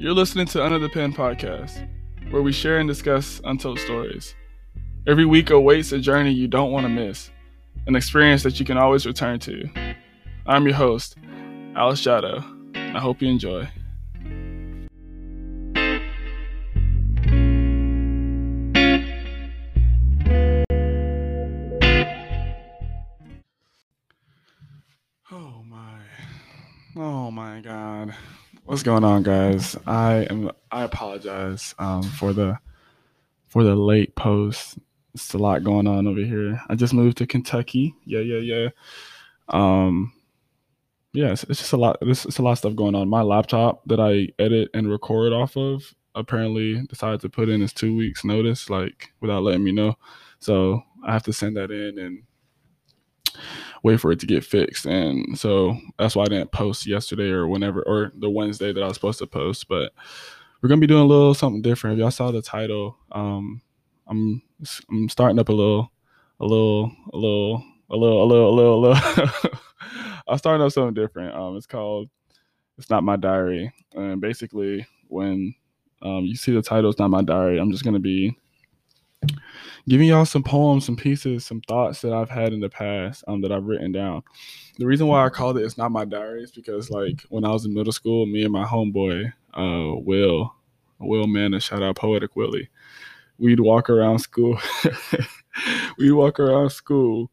You're listening to Under the Pen podcast, where we share and discuss untold stories. Every week awaits a journey you don't want to miss, an experience that you can always return to. I'm your host, Alice Jado, and I hope you enjoy. What's going on guys? I am I apologize um for the for the late post. It's a lot going on over here. I just moved to Kentucky. Yeah, yeah, yeah. Um yeah, it's, it's just a lot it's, it's a lot of stuff going on. My laptop that I edit and record off of apparently decided to put in his two weeks notice, like without letting me know. So I have to send that in and wait for it to get fixed. And so that's why I didn't post yesterday or whenever or the Wednesday that I was supposed to post. But we're gonna be doing a little something different. If y'all saw the title, um, I'm I'm starting up a little, a little, a little, a little, a little, a little, a little. I'm starting up something different. Um, it's called "It's Not My Diary," and basically, when um, you see the title, "It's Not My Diary," I'm just gonna be giving y'all some poems, some pieces, some thoughts that I've had in the past um, that I've written down. The reason why I called it "It's Not My Diary" is because, like, when I was in middle school, me and my homeboy uh, Will, Will Man, a shout out Poetic Willie, we'd walk around school. we'd walk around school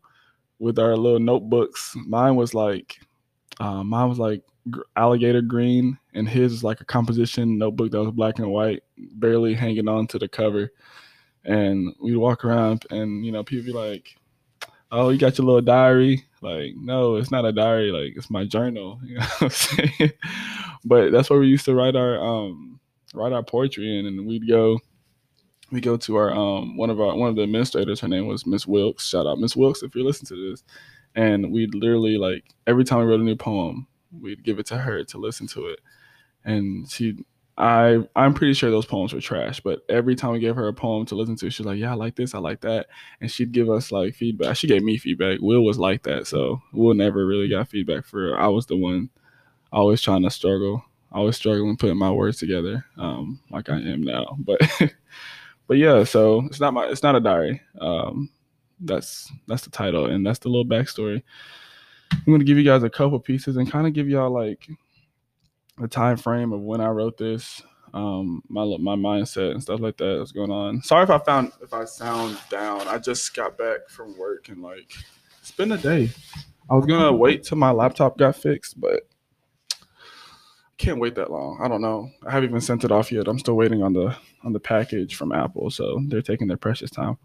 with our little notebooks. Mine was like, uh, mine was like alligator green, and his is like a composition notebook that was black and white, barely hanging on to the cover. And we'd walk around, and you know, people be like, "Oh, you got your little diary?" Like, no, it's not a diary. Like, it's my journal. You know what I'm saying? but that's where we used to write our um write our poetry in, and we'd go we go to our um one of our one of the administrators her name was miss wilkes shout out miss wilkes if you're listening to this and we'd literally like every time we wrote a new poem we'd give it to her to listen to it and she i i'm pretty sure those poems were trash but every time we gave her a poem to listen to she's like yeah i like this i like that and she'd give us like feedback she gave me feedback will was like that so will never really got feedback for her i was the one always trying to struggle always struggling putting my words together um like i am now but but yeah, so it's not my it's not a diary. Um, that's that's the title and that's the little backstory. I'm gonna give you guys a couple pieces and kind of give y'all like the time frame of when I wrote this, um, my my mindset and stuff like that that's going on. Sorry if I found if I sound down. I just got back from work and like it's been a day. I was gonna wait till my laptop got fixed, but I can't wait that long. I don't know. I haven't even sent it off yet. I'm still waiting on the on the package from Apple, so they're taking their precious time.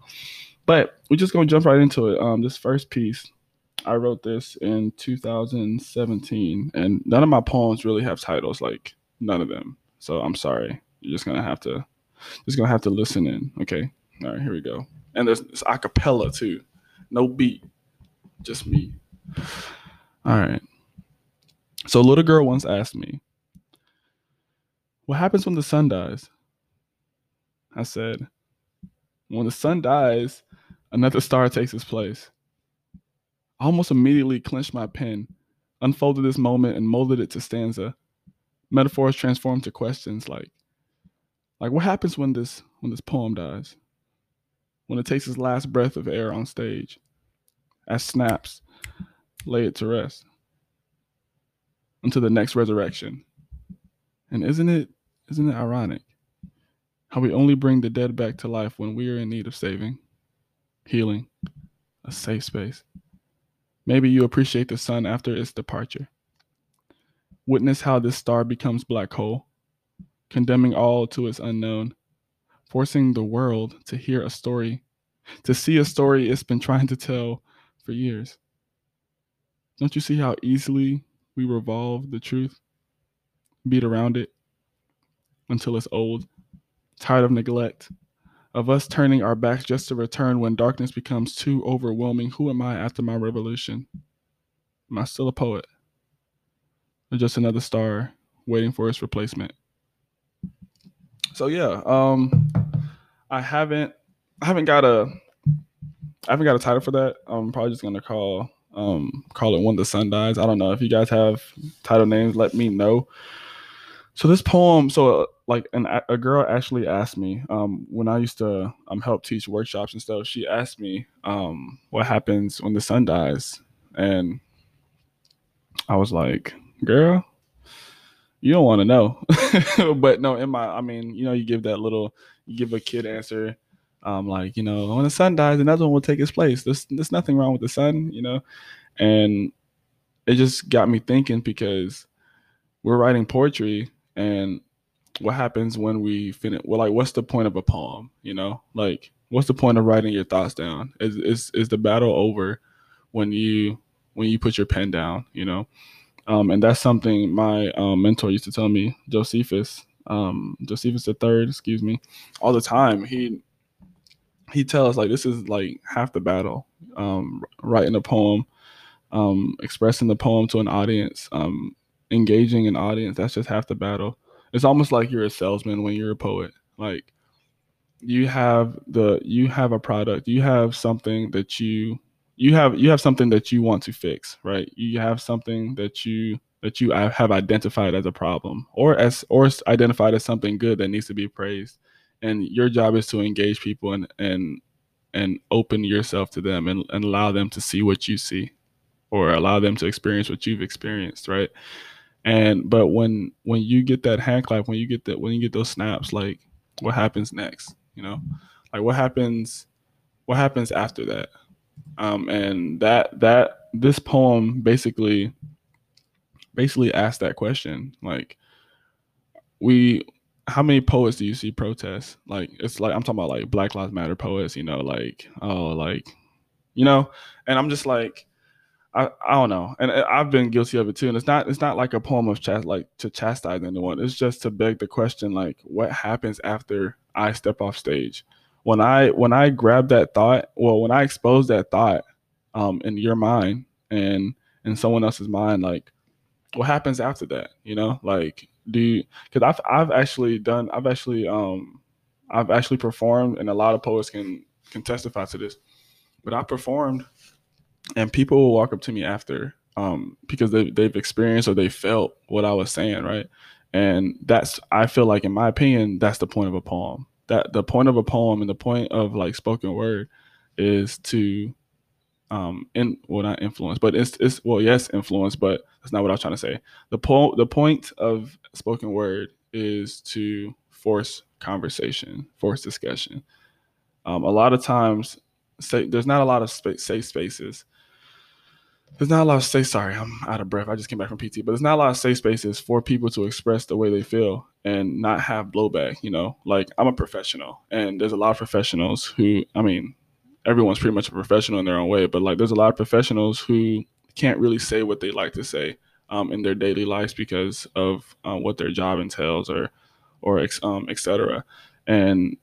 But we're just gonna jump right into it. Um, this first piece, I wrote this in 2017, and none of my poems really have titles. Like none of them. So I'm sorry. You're just gonna have to, just gonna have to listen in. Okay. All right. Here we go. And there's it's acapella too. No beat, just me. All right. So a little girl once asked me, what happens when the sun dies? I said, When the sun dies, another star takes its place. I almost immediately clenched my pen, unfolded this moment, and molded it to stanza. Metaphors transformed to questions like, like what happens when this when this poem dies? When it takes its last breath of air on stage, as snaps lay it to rest until the next resurrection. And isn't it isn't it ironic how we only bring the dead back to life when we are in need of saving, healing, a safe space? Maybe you appreciate the sun after its departure. Witness how this star becomes black hole, condemning all to its unknown, forcing the world to hear a story, to see a story it's been trying to tell for years. Don't you see how easily we revolve the truth? beat around it until it's old, tired of neglect, of us turning our backs just to return when darkness becomes too overwhelming. Who am I after my revolution? Am I still a poet? Or just another star waiting for its replacement? So yeah, um I haven't I haven't got a I haven't got a title for that. I'm probably just gonna call um call it when the sun dies. I don't know if you guys have title names, let me know. So this poem, so like an, a girl actually asked me um, when I used to um, help teach workshops and stuff. She asked me um, what happens when the sun dies, and I was like, "Girl, you don't want to know." but no, in my, I mean, you know, you give that little, you give a kid answer, um, like you know, when the sun dies, another one will take its place. There's there's nothing wrong with the sun, you know, and it just got me thinking because we're writing poetry and what happens when we finish well like what's the point of a poem you know? Like what's the point of writing your thoughts down? Is is, is the battle over when you when you put your pen down you know? Um, and that's something my um, mentor used to tell me josephus um, josephus the third excuse me all the time. He he tells like this is like half the battle um, writing a poem um, expressing the poem to an audience um, engaging an audience that's just half the battle. It's almost like you're a salesman when you're a poet. Like you have the you have a product you have something that you you have you have something that you want to fix right? You have something that you that you have identified as a problem or as or identified as something good that needs to be praised. And your job is to engage people and and and open yourself to them and, and allow them to see what you see or allow them to experience what you've experienced right and but when when you get that hand clap, when you get that when you get those snaps, like what happens next? You know, like what happens what happens after that? Um, and that that this poem basically basically asks that question. Like we how many poets do you see protest? Like it's like I'm talking about like Black Lives Matter poets, you know, like oh like you know, and I'm just like I, I don't know, and I've been guilty of it too. And it's not it's not like a poem of chast like to chastise anyone. It's just to beg the question like, what happens after I step off stage? When I when I grab that thought, well, when I expose that thought um, in your mind and in someone else's mind, like, what happens after that? You know, like, do you? Because I've I've actually done I've actually um I've actually performed, and a lot of poets can can testify to this. But I performed and people will walk up to me after um, because they, they've experienced or they felt what I was saying, right? And that's I feel like, in my opinion, that's the point of a poem. That the point of a poem and the point of like spoken word is to um in well not influence but it's it's well yes influence but that's not what i was trying to say the po- the point of spoken word is to force conversation force discussion um, a lot of times say there's not a lot of safe spaces there's not a lot of safe sorry i'm out of breath. I just came back from pt but there's not a lot of safe spaces for people to express the way they feel and not have blowback you know? Like i'm a professional and there's a lot of professionals who i mean everyone's pretty much a professional in their own way but like there's a lot of professionals who can't really say what they like to say um, in their daily lives because of uh, what their job entails or or um, etc and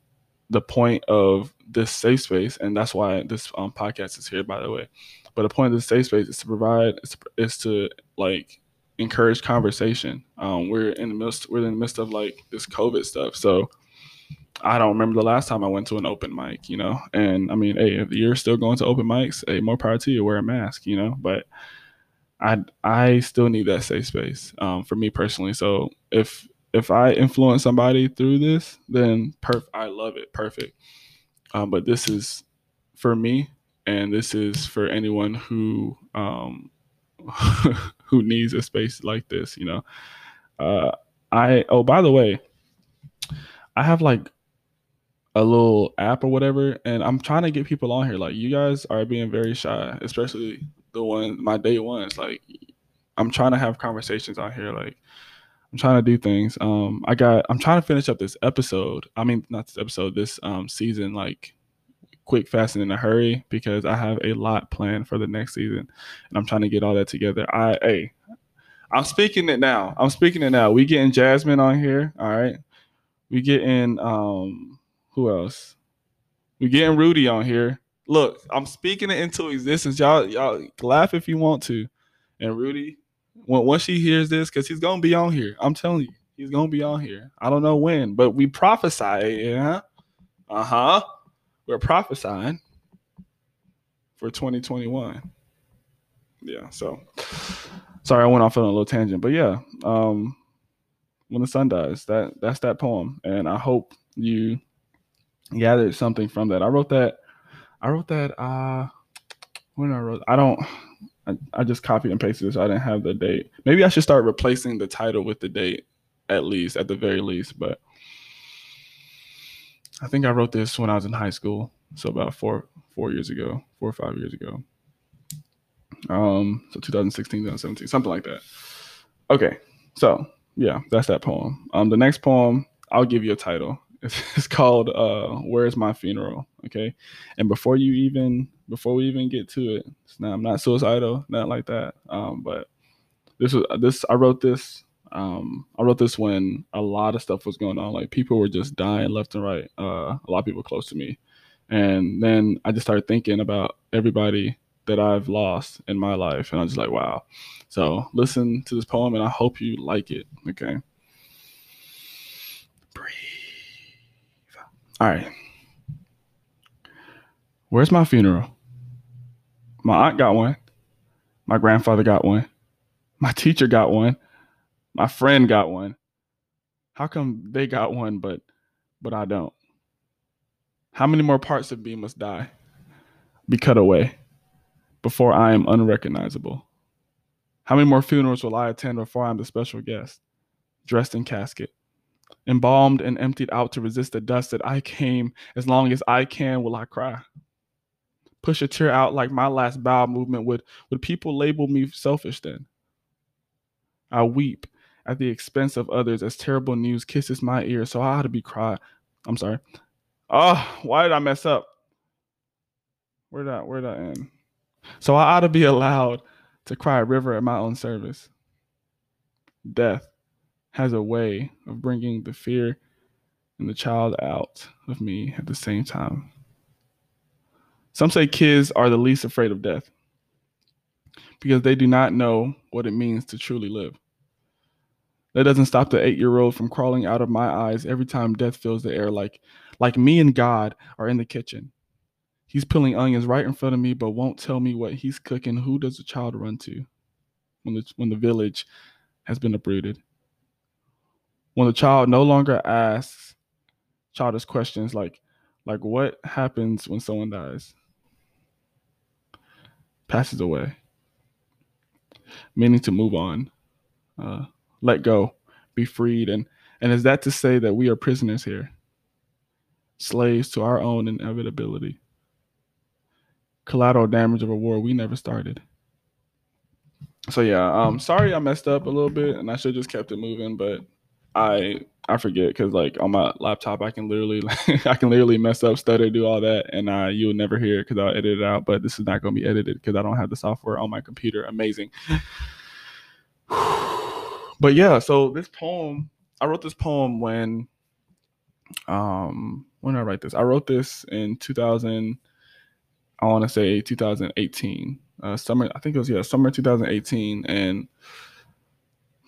the point of this safe space and that's why this um, podcast is here by the way but the point of the safe space is to provide is to, is to like encourage conversation. Um, we're in the midst we're in the midst of like this COVID stuff, so I don't remember the last time I went to an open mic, you know. And I mean, hey, if you're still going to open mics, hey, more power to you. Wear a mask, you know. But I I still need that safe space um, for me personally. So if if I influence somebody through this, then perf- I love it, perfect. Um, but this is for me and this is for anyone who um, who needs a space like this. You know, uh, I oh by the way, I have like a little app or whatever, and I'm trying to get people on here. Like you guys are being very shy, especially the one my day ones. Like I'm trying to have conversations on here. Like I'm trying to do things. Um, I got. I'm trying to finish up this episode. I mean, not this episode. This um season. Like quick, fast, and in a hurry because I have a lot planned for the next season, and I'm trying to get all that together. I hey, I'm speaking it now. I'm speaking it now. We getting Jasmine on here. All right. We getting um who else? We getting Rudy on here. Look, I'm speaking it into existence. Y'all, y'all laugh if you want to. And Rudy, when once she hears this, because he's gonna be on here. I'm telling you, he's gonna be on here. I don't know when, but we prophesy, yeah. Uh-huh we're prophesying for 2021. Yeah, so sorry I went off on a little tangent, but yeah, um, when the sun dies. That that's that poem, and I hope you gathered something from that. I wrote that. I wrote that. Uh, when I wrote, I don't. I, I just copied and pasted. So I didn't have the date. Maybe I should start replacing the title with the date, at least, at the very least. But I think I wrote this when I was in high school, so about four four years ago, four or five years ago. Um, so 2016, 2017, something like that. Okay, so yeah, that's that poem. Um, the next poem, I'll give you a title. It's, called uh, "Where's My Funeral?" Okay, and before you even before we even get to it, now I'm not suicidal, not like that. Um, but this was this I wrote this. Um, I wrote this when a lot of stuff was going on. Like people were just dying left and right. Uh, a lot of people close to me, and then I just started thinking about everybody that I've lost in my life, and I was just like, wow. So listen to this poem, and I hope you like it. Okay. Breathe. All right. Where's my funeral? My aunt got one. My grandfather got one. My teacher got one. My friend got one. How come they got one but but I don't? How many more parts of me must die? Be cut away before I am unrecognizable? How many more funerals will I attend before I am the special guest, dressed in casket? embalmed and emptied out to resist the dust that I came. As long as I can, will I cry? Push a tear out like my last bow movement. Would would people label me selfish then? I weep at the expense of others as terrible news kisses my ear, so I ought to be cried. I'm sorry. Oh, why did I mess up? Where did I where did I end? So I ought to be allowed to cry a river at my own service. Death has a way of bringing the fear and the child out of me at the same time. Some say kids are the least afraid of death because they do not know what it means to truly live. That doesn't stop the eight year old from crawling out of my eyes every time death fills the air, like, like me and God are in the kitchen. He's peeling onions right in front of me, but won't tell me what he's cooking. Who does the child run to when the, when the village has been uprooted? when the child no longer asks childish questions like like what happens when someone dies passes away meaning to move on uh, let go be freed and and is that to say that we are prisoners here slaves to our own inevitability collateral damage of a war we never started so yeah um sorry i messed up a little bit and i should just kept it moving but I I forget because like on my laptop I can literally I can literally mess up, stutter, do all that, and uh, you'll never hear it because I'll edit it out. But this is not going to be edited because I don't have the software on my computer. Amazing. but yeah, so this poem I wrote this poem when um when I write this? I wrote this in 2000. I want to say 2018, uh, summer. I think it was yeah summer 2018, and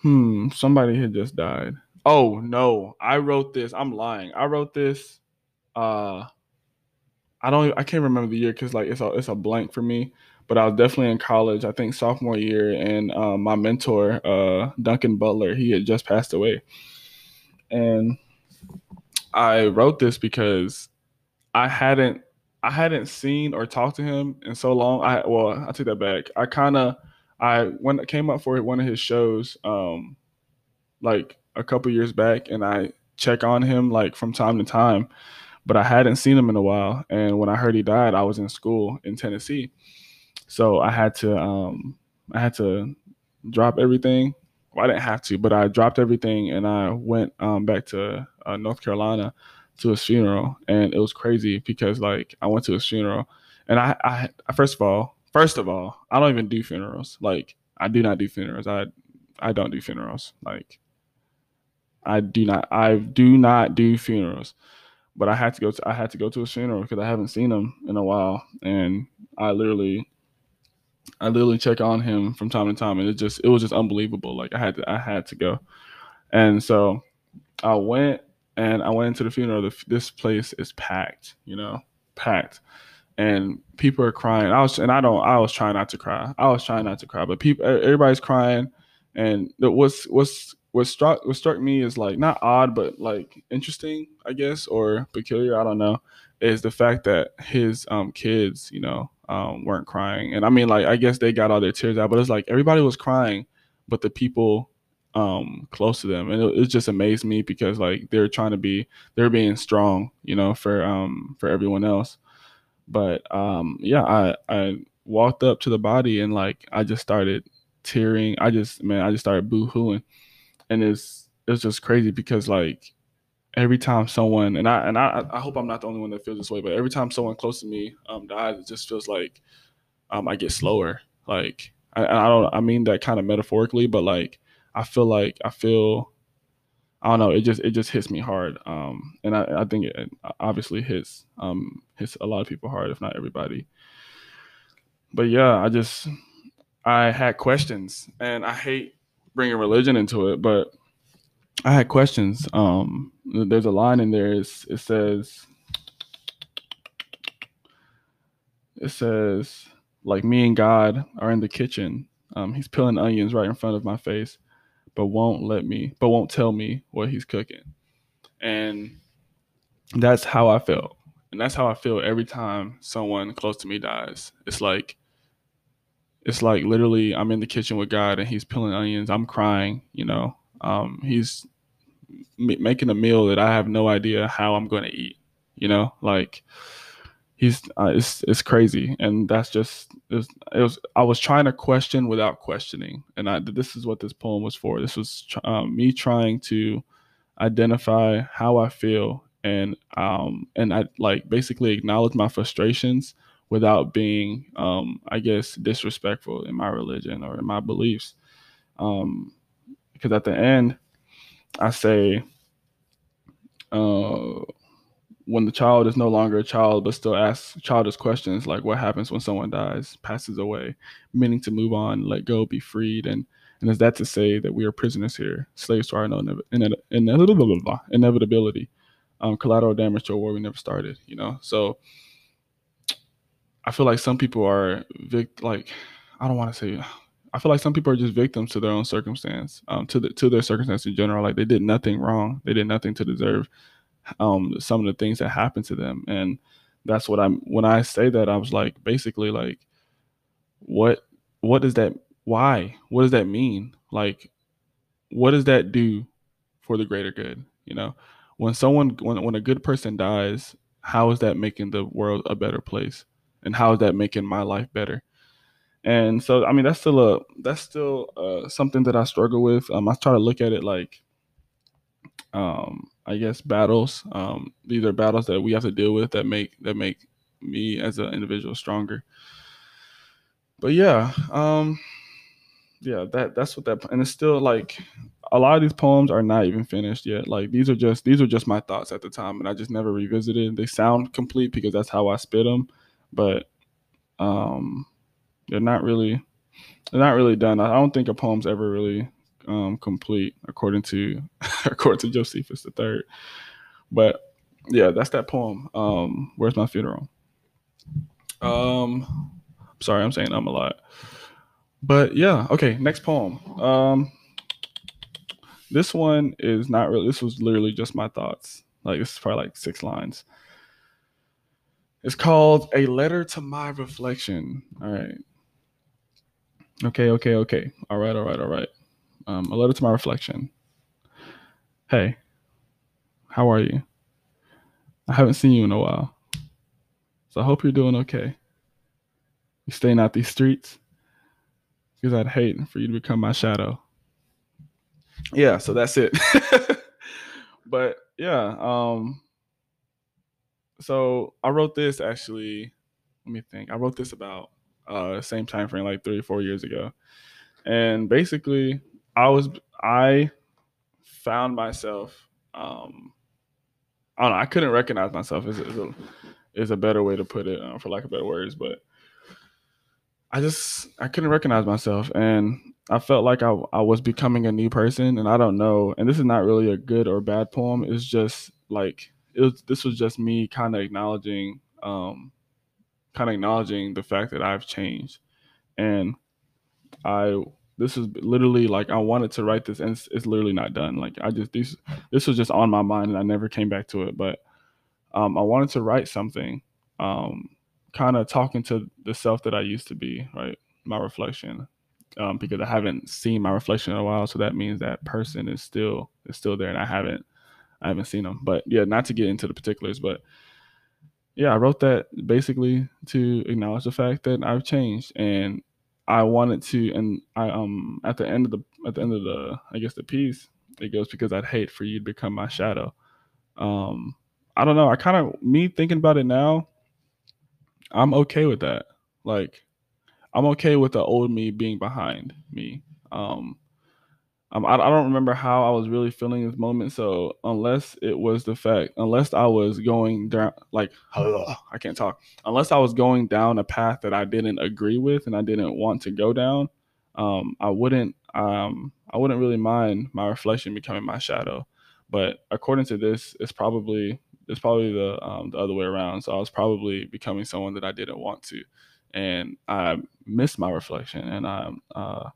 hmm somebody had just died Oh no, I wrote this. I'm lying. I wrote this. Uh, I don't. I can't remember the year because like it's a it's a blank for me. But I was definitely in college. I think sophomore year, and uh, my mentor, uh, Duncan Butler, he had just passed away, and I wrote this because I hadn't I hadn't seen or talked to him in so long. I well, I take that back. I kind of I when came up for one of his shows, um, like a couple years back, and I check on him like from time to time, but I hadn't seen him in a while. And when I heard he died, I was in school in Tennessee, so I had to um, I had to drop everything. Well, I didn't have to, but I dropped everything and I went um, back to uh, North Carolina to his funeral, and it was crazy because like I went to his funeral, and I, I first of all, first of all, I don't even do funerals. Like I do not do funerals. I I don't do funerals. Like I do not I do not do funerals. But I had to go to I had to go to a funeral because I haven't seen him in a while. And I literally I literally check on him from time to time and it just it was just unbelievable. Like I had to I had to go. And so I went and I went into the funeral. The, this place is packed, you know, packed, and people are crying. I was and I don't. I was trying not to cry. I was trying not to cry, but people, everybody's crying. And what's what's what struck what struck me is like not odd but like interesting i guess or peculiar i don't know is the fact that his um kids you know um weren't crying. And i mean like i guess they got all their tears out but it's like everybody was crying but the people um close to them. And it, it just amazed me because like they're trying to be they're being strong you know for um for everyone else. But um yeah i i walked up to the body and like i just started tearing. I just man i just started boo-hooing. And it's it's just crazy because like every time someone and I and I, I hope I'm not the only one that feels this way, but every time someone close to me um, dies, it just feels like um, I get slower. Like I, I don't I mean that kind of metaphorically, but like I feel like I feel I don't know. It just it just hits me hard, um, and I, I think it obviously hits um, hits a lot of people hard, if not everybody. But yeah, I just I had questions, and I hate bringing religion into it, but I had questions. Um, there's a line in there. It's, it says, it says, like me and God are in the kitchen. Um, he's peeling onions right in front of my face, but won't let me, but won't tell me what he's cooking. And that's how I felt. And that's how I feel every time someone close to me dies. It's like, it's like literally I'm in the kitchen with God and he's peeling onions. I'm crying, you know. Um, he's m- making a meal that I have no idea how I'm going to eat, you know, like he's uh, it's it's crazy and that's just it was, it was, I was trying to question without questioning and I this is what this poem was for. This was um, me trying to identify how I feel and um and I like basically acknowledge my frustrations without being, um, I guess, disrespectful in my religion or in my beliefs. Um, because at the end, I say, uh, when the child is no longer a child but still asks childish questions like what happens when someone dies, passes away, meaning to move on, let go, be freed, and and is that to say that we are prisoners here, slaves to our own inevitability, um, collateral damage to a war we never started, you know? So I feel like some people are vict like I don't want to say I feel like some people are just victims to their own circumstance, um, to the to their circumstance in general. Like they did nothing wrong, they did nothing to deserve um, some of the things that happened to them, and that's what I'm. When I say that, I was like, basically, like, what what does that? Why? What does that mean? Like, what does that do for the greater good? You know, when someone when when a good person dies, how is that making the world a better place? and how is that making my life better and so i mean that's still a that's still uh, something that i struggle with. Um, i try to look at it like um, i guess battles um, these are battles that we have to deal with that make that make me as an individual stronger. But yeah um yeah that that's what that and it's still like a lot of these poems are not even finished yet. Like these are just these are just my thoughts at the time and i just never revisited. They sound complete because that's how i spit them but um, they're not really they're not really done. I don't think a poem's ever really um, complete according to according to Josephus the third. But yeah, that's that poem. Um, Where's my funeral? Um, sorry, I'm saying I'm a lot. But yeah, okay. Next poem. Um, this one is not really. This was literally just my thoughts. Like this is probably like six lines. It's called A Letter to My Reflection. All right. Okay, okay, okay. All right, all right, all right. Um, a letter to my reflection. Hey, how are you? I haven't seen you in a while. So I hope you're doing okay. You staying out these streets? Because I'd hate for you to become my shadow. Yeah, so that's it. but yeah, um, so I wrote this actually. Let me think. I wrote this about uh same time frame, like three or four years ago, and basically, I was I found myself. um I don't know. I couldn't recognize myself. Is is a, is a better way to put it, uh, for lack of better words, but I just I couldn't recognize myself, and I felt like I I was becoming a new person, and I don't know. And this is not really a good or bad poem. It's just like it was this was just me kind of acknowledging um kind of acknowledging the fact that I've changed and I this is literally like I wanted to write this and it's, it's, literally not done. Like I just this this was just on my mind and I never came back to it. But um, I wanted to write something, um, kind of talking to the self that I used to be, right? My reflection, um, because I haven't seen my reflection in a while. So that means that person is still is still there, and I haven't I haven't seen them. But yeah, not to get into the particulars, but yeah, I wrote that basically to acknowledge the fact that I've changed and I wanted to and I um at the end of the at the end of the I guess the piece it goes because I'd hate for you to become my shadow. Um I don't know, I kind of me thinking about it now, I'm okay with that. Like I'm okay with the old me being behind me. Um um, I, I don't remember how I was really feeling this moment. So unless it was the fact, unless I was going down, like I can't talk, unless I was going down a path that I didn't agree with and I didn't want to go down, um, I wouldn't, um, I wouldn't really mind my reflection becoming my shadow. But according to this, it's probably it's probably the um, the other way around. So I was probably becoming someone that I didn't want to, and I missed my reflection, and I'm. Uh,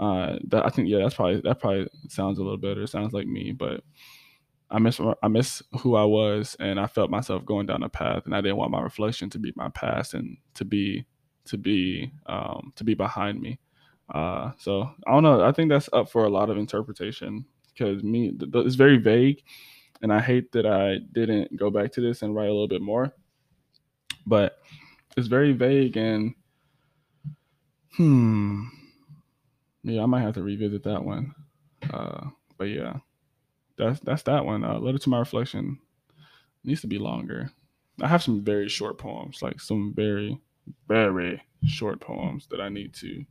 uh, that I think yeah, that's probably that probably sounds a little better. Sounds like me, but I miss I miss who I was, and I felt myself going down a path, and I didn't want my reflection to be my past and to be to be um, to be behind me. Uh, so I don't know. I think that's up for a lot of interpretation because me it's very vague, and I hate that I didn't go back to this and write a little bit more. But it's very vague and hmm yeah, I might have to revisit that one. Uh, but yeah, that's that's that one. Uh, Letter to my reflection needs to be longer. I have some very short poems, like some very very short poems that I need to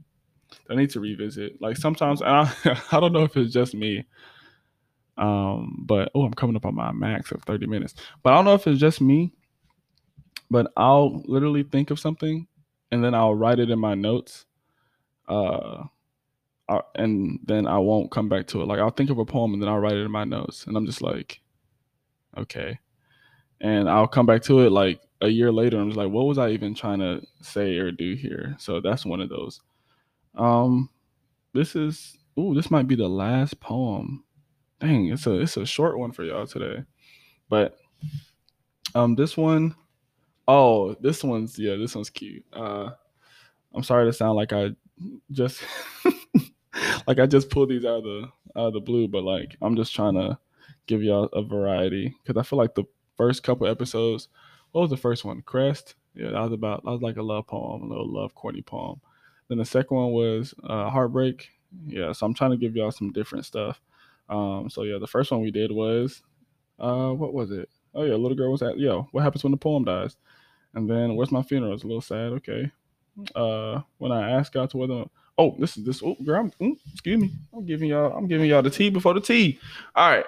I need to revisit. Like sometimes I I don't know if it's just me. Um, but oh, I'm coming up on my max of 30 minutes. But I don't know if it's just me. But I'll literally think of something and then I'll write it in my notes. Uh uh, and then I won't come back to it. Like I'll think of a poem and then I'll write it in my notes, and I'm just like, okay. And I'll come back to it like a year later. I'm just like, what was I even trying to say or do here? So that's one of those. Um, this is ooh, this might be the last poem. Dang, it's a it's a short one for y'all today, but um, this one, oh, this one's yeah, this one's cute. Uh, I'm sorry to sound like I just like I just pulled these out of the out of the blue, but like I'm just trying to give y'all a variety because I feel like the first couple episodes, what was the first one? Crest. Yeah, that was about that was like a love poem, a little love corny poem. Then the second one was uh, heartbreak. Yeah, so I'm trying to give y'all some different stuff. Um, so yeah, the first one we did was uh, what was it? Oh yeah, little girl was at yo. What happens when the poem dies? And then where's my funeral? It's a little sad. Okay. Uh, when I asked God to weather Oh, this is this. Oh, girl, I'm, mm, excuse me. I'm giving y'all. I'm giving y'all the tea before the tea. All right.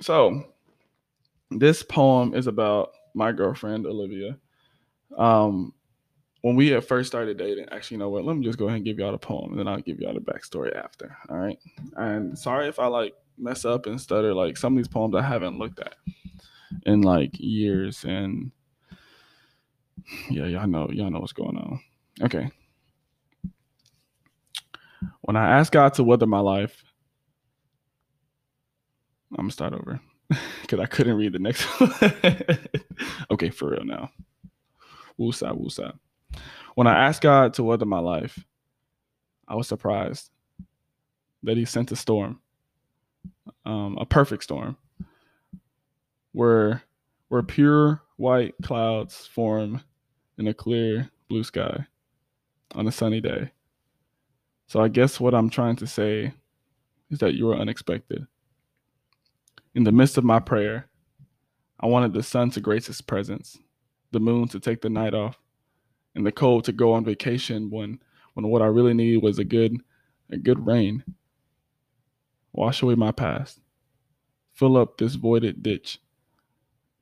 So, this poem is about my girlfriend Olivia. Um, when we had first started dating, actually, you know what? Let me just go ahead and give y'all the poem, and then I'll give y'all the backstory after. All right. And sorry if I like mess up and stutter. Like some of these poems I haven't looked at in like years, and yeah, y'all know, y'all know what's going on. Okay. When I asked God to weather my life, I'm gonna start over because I couldn't read the next one. okay, for real now. Woosah, woosah. When I asked God to weather my life, I was surprised that He sent a storm, um, a perfect storm, where where pure white clouds form in a clear blue sky on a sunny day. So I guess what I'm trying to say is that you were unexpected. In the midst of my prayer, I wanted the sun to grace its presence, the moon to take the night off, and the cold to go on vacation when when what I really needed was a good a good rain. Wash away my past. Fill up this voided ditch.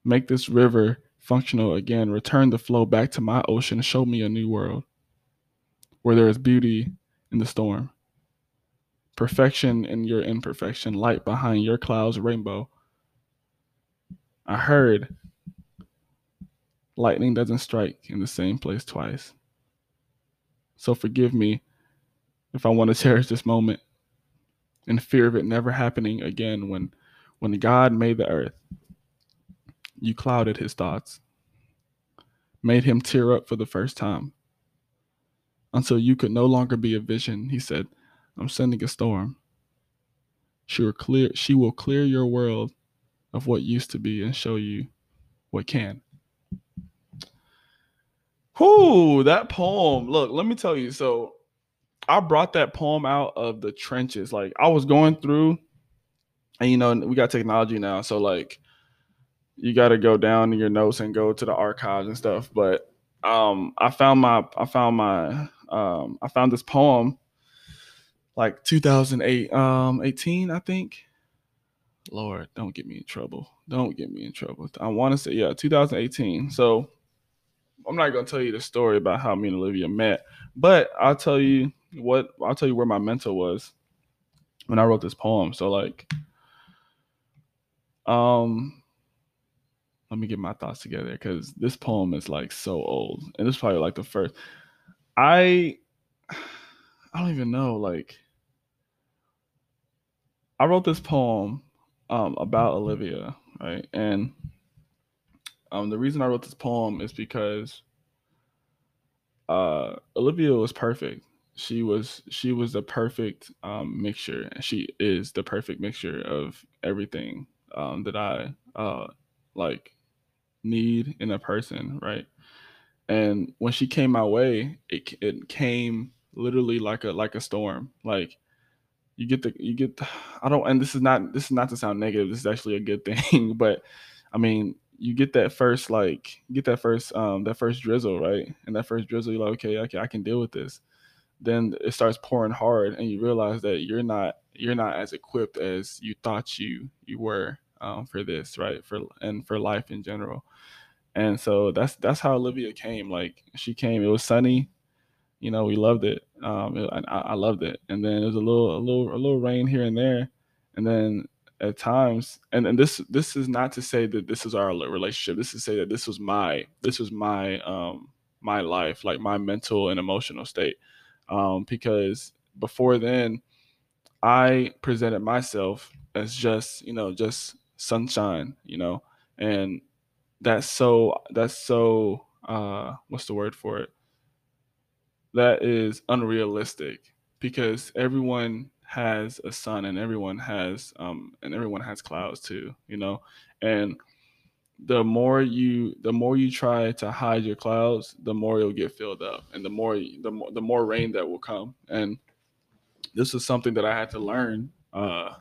Make this river functional again. Return the flow back to my ocean. Show me a new world where there is beauty in the storm. Perfection in your imperfection, light behind your clouds, rainbow. I heard lightning doesn't strike in the same place twice. So forgive me if I want to cherish this moment in fear of it never happening again when when God made the earth, you clouded his thoughts, made him tear up for the first time. Until you could no longer be a vision, he said, I'm sending a storm. She will clear she will clear your world of what used to be and show you what can. Whoo, that poem. Look, let me tell you. So I brought that poem out of the trenches. Like I was going through, and you know, we got technology now, so like you got to go down in your notes and go to the archives and stuff. But um, I found my, I found my, um, I found this poem like 2008, um, 18, I think. Lord, don't get me in trouble. Don't get me in trouble. I want to say, yeah, 2018. So I'm not gonna tell you the story about how me and Olivia met, but I'll tell you what I'll tell you where my mentor was when I wrote this poem. So like um let me get my thoughts together because this poem is like so old. And it's probably like the first I I don't even know, like I wrote this poem um about Olivia, right? And um the reason I wrote this poem is because uh Olivia was perfect she was she was the perfect um, mixture. She is the perfect mixture of everything um, that I uh, like need in a person, right? And when she came my way, it it came literally like a like a storm. Like you get the you get the, I don't and this is not this is not to sound negative. This is actually a good thing, but I mean you get that first like get that first um that first drizzle right and that first drizzle you're like okay okay i can deal with this then it starts pouring hard and you realize that you're not you're not as equipped as you thought you you were um, for this right for and for life in general and so that's that's how olivia came like she came it was sunny you know we loved it um it, I, I loved it. And then there's a little a little a little rain here and there. And then at times and, and this this is not to say that this is our relationship. This is to say that this was my this was my um my life like my mental and emotional state. Um, because before then I presented myself as just you know just sunshine, you know, and that's so that's so uh, what's the word for it? That is unrealistic because everyone has a sun and everyone has um, and everyone has clouds too, you know, and the more you the more you try to hide your clouds, the more you'll get filled up, and the more the more the more rain that will come. And this is something that I had to learn uh,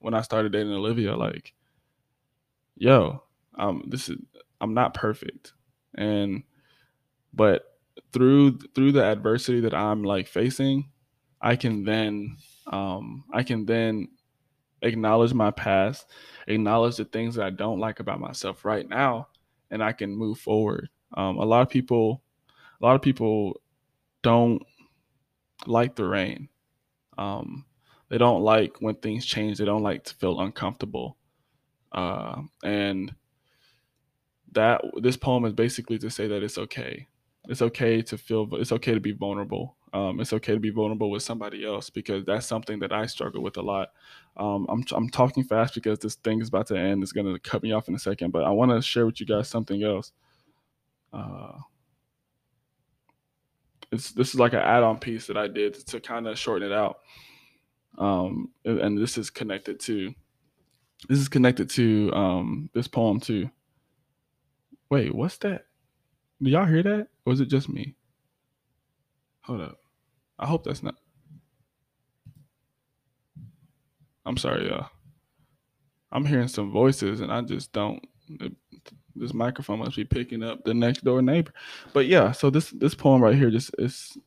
when I started dating Olivia. Like, yo, um, this is I'm not perfect, and but through through the adversity that I'm like facing, I can then um, I can then acknowledge my past, acknowledge the things that I don't like about myself right now, and I can move forward. Um, a lot of people, a lot of people don't like the rain. Um, they don't like when things change. They don't like to feel uncomfortable. Uh, and that this poem is basically to say that it's okay. It's okay to feel. It's okay to be vulnerable. Um, it's okay to be vulnerable with somebody else because that's something that I struggle with a lot. Um, I'm, I'm talking fast because this thing is about to end. It's going to cut me off in a second, but I want to share with you guys something else. Uh, it's this is like an add-on piece that I did to, to kind of shorten it out. Um, and this is connected to this is connected to um, this poem too. Wait, what's that? Do y'all hear that? Or was it just me? Hold up. I hope that's not. I'm sorry, y'all. I'm hearing some voices and I just don't. This microphone must be picking up the next door neighbor. But yeah, so this this poem right here just is.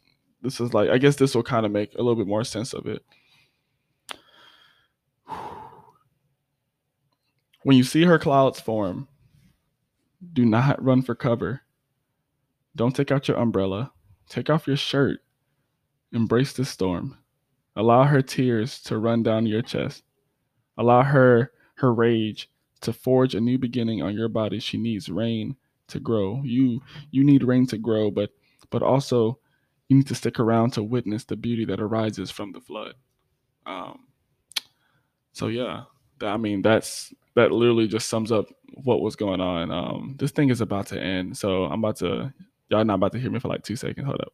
This is like I guess this will kind of make a little bit more sense of it. When you see her clouds form, do not run for cover. Don't take out your umbrella. Take off your shirt Embrace the storm. Allow her tears to run down your chest. Allow her her rage to forge a new beginning on your body. She needs rain to grow. You you need rain to grow, but but also you need to stick around to witness the beauty that arises from the flood. Um, so yeah, I mean that's that literally just sums up what was going on. Um, this thing is about to end, so I'm about to y'all not about to hear me for like two seconds. Hold up.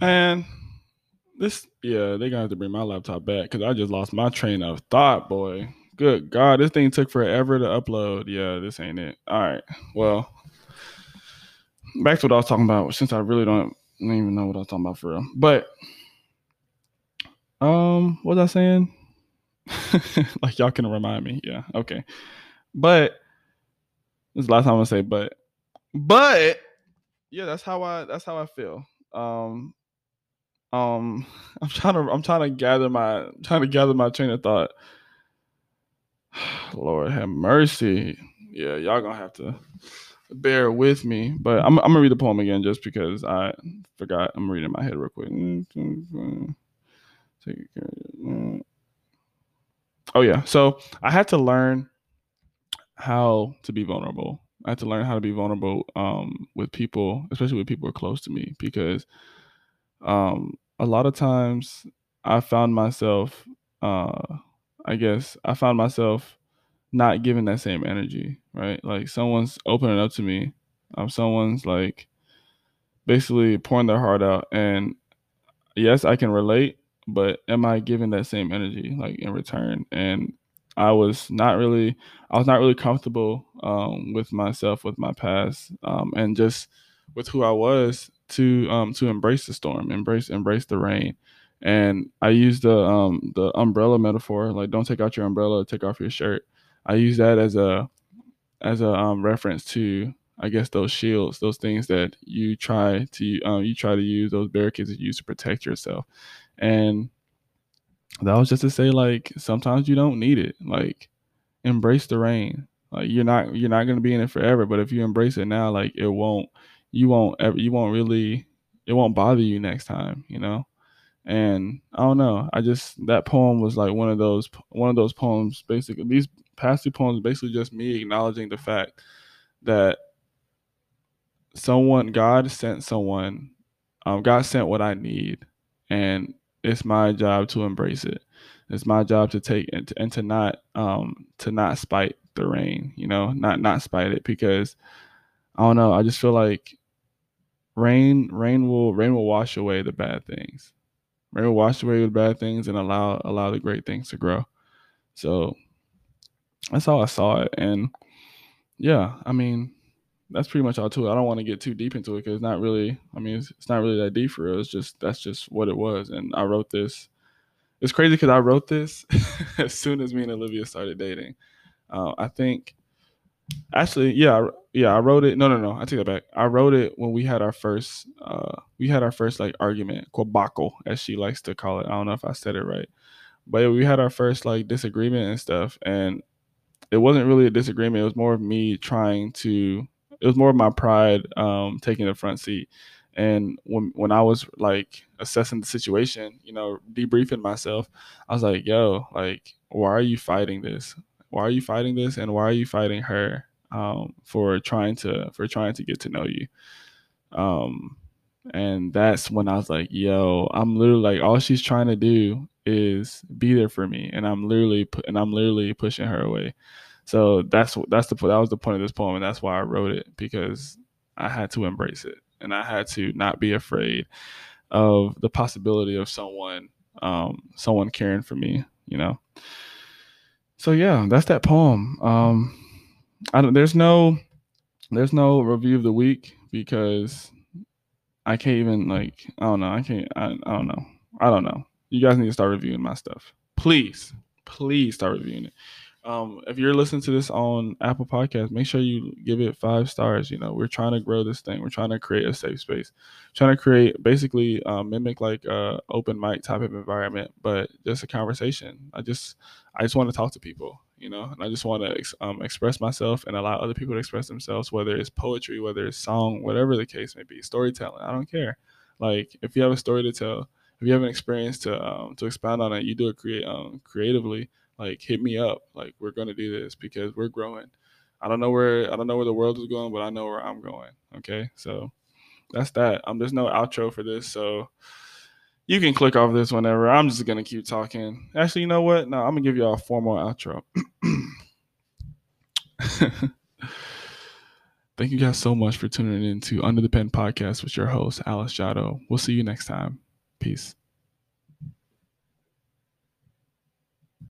Man, this yeah, they gonna have to bring my laptop back because I just lost my train of thought, boy. Good God, this thing took forever to upload. Yeah, this ain't it. All right. Well, back to what I was talking about. Since I really don't, I don't even know what I was talking about for real. But um, what was I saying? like y'all can remind me. Yeah. Okay. But this is the last time I'm gonna say but. But yeah, that's how I that's how I feel. Um um I'm trying to I'm trying to gather my trying to gather my train of thought. Lord have mercy. Yeah, y'all gonna have to bear with me. But I'm, I'm gonna read the poem again just because I forgot. I'm reading my head real quick. Oh yeah. So I had to learn how to be vulnerable. I had to learn how to be vulnerable um, with people, especially with people who are close to me, because um, a lot of times I found myself uh, I guess I found myself not giving that same energy, right? Like someone's opening up to me, um, someone's like basically pouring their heart out, and yes, I can relate, but am I giving that same energy like in return? And I was not really, I was not really comfortable um, with myself, with my past, um, and just with who I was to um, to embrace the storm, embrace embrace the rain, and I use the um the umbrella metaphor, like don't take out your umbrella, take off your shirt. I use that as a as a um, reference to I guess those shields, those things that you try to um, you try to use those barricades you use to protect yourself, and that was just to say like sometimes you don't need it. Like embrace the rain. Like you're not you're not gonna be in it forever, but if you embrace it now, like it won't you won't ever you won't really it won't bother you next time. You know and I don't know. I just that poem was like one of those one of those poems. Basically, these past two poems basically just me acknowledging the fact that someone God sent someone, um, God sent what I need, and it's my job to embrace it. It's my job to take and to, and to not um to not spite the rain. You know, not not spite it because I don't know. I just feel like rain rain will rain will wash away the bad things Rain will wash away the bad things and allow allow the great things to grow. So that's how I saw it. And yeah, I mean, that's pretty much all to it. I don't want to get too deep into it because it's not really, I mean, it's, it's, not really that deep for real. It's just, that's just what it was. And I wrote this. It's crazy because I wrote this as soon as me and Olivia started dating. Uh, I think Actually, yeah, yeah, I wrote it. No, no, no. I take that back. I wrote it when we had our first, uh, we had our first like argument, quabaco, as she likes to call it. I don't know if I said it right, but we had our first like disagreement and stuff, and it wasn't really a disagreement. It was more of me trying to. It was more of my pride um, taking the front seat. And when when I was like assessing the situation, you know, debriefing myself, I was like, "Yo, like, why are you fighting this? why are you fighting this and why are you fighting her um, for trying to for trying to get to know you um, and that's when i was like yo i'm literally like all she's trying to do is be there for me and i'm literally and i'm literally pushing her away so that's that's the that was the point of this poem and that's why i wrote it because i had to embrace it and i had to not be afraid of the possibility of someone um, someone caring for me you know so yeah, that's that poem. Um, I don't. There's no, there's no review of the week because I can't even like. I don't know. I can't. I, I don't know. I don't know. You guys need to start reviewing my stuff, please. Please start reviewing it. Um, if you're listening to this on Apple Podcast, make sure you give it five stars. You know, we're trying to grow this thing. We're trying to create a safe space, trying to create basically uh, mimic like a open mic type of environment, but just a conversation. I just, I just want to talk to people. You know, and I just want to ex- um, express myself and allow other people to express themselves, whether it's poetry, whether it's song, whatever the case may be, storytelling. I don't care. Like, if you have a story to tell, if you have an experience to um, to expound on it, you do it create um, creatively like hit me up like we're to do this because we're growing I don't know where I don't know where the world is going, but I know where I'm going. Okay, so that's that. Um, there's no outro for this, so you can click off this whenever. I'm just gonna keep talking. Actually, you know what? No, I'm gonna give y'all a formal outro. Thank you guys so much for tuning in to Under the Pen podcast with your host, Alice Jado. We'll see you next time. Peace.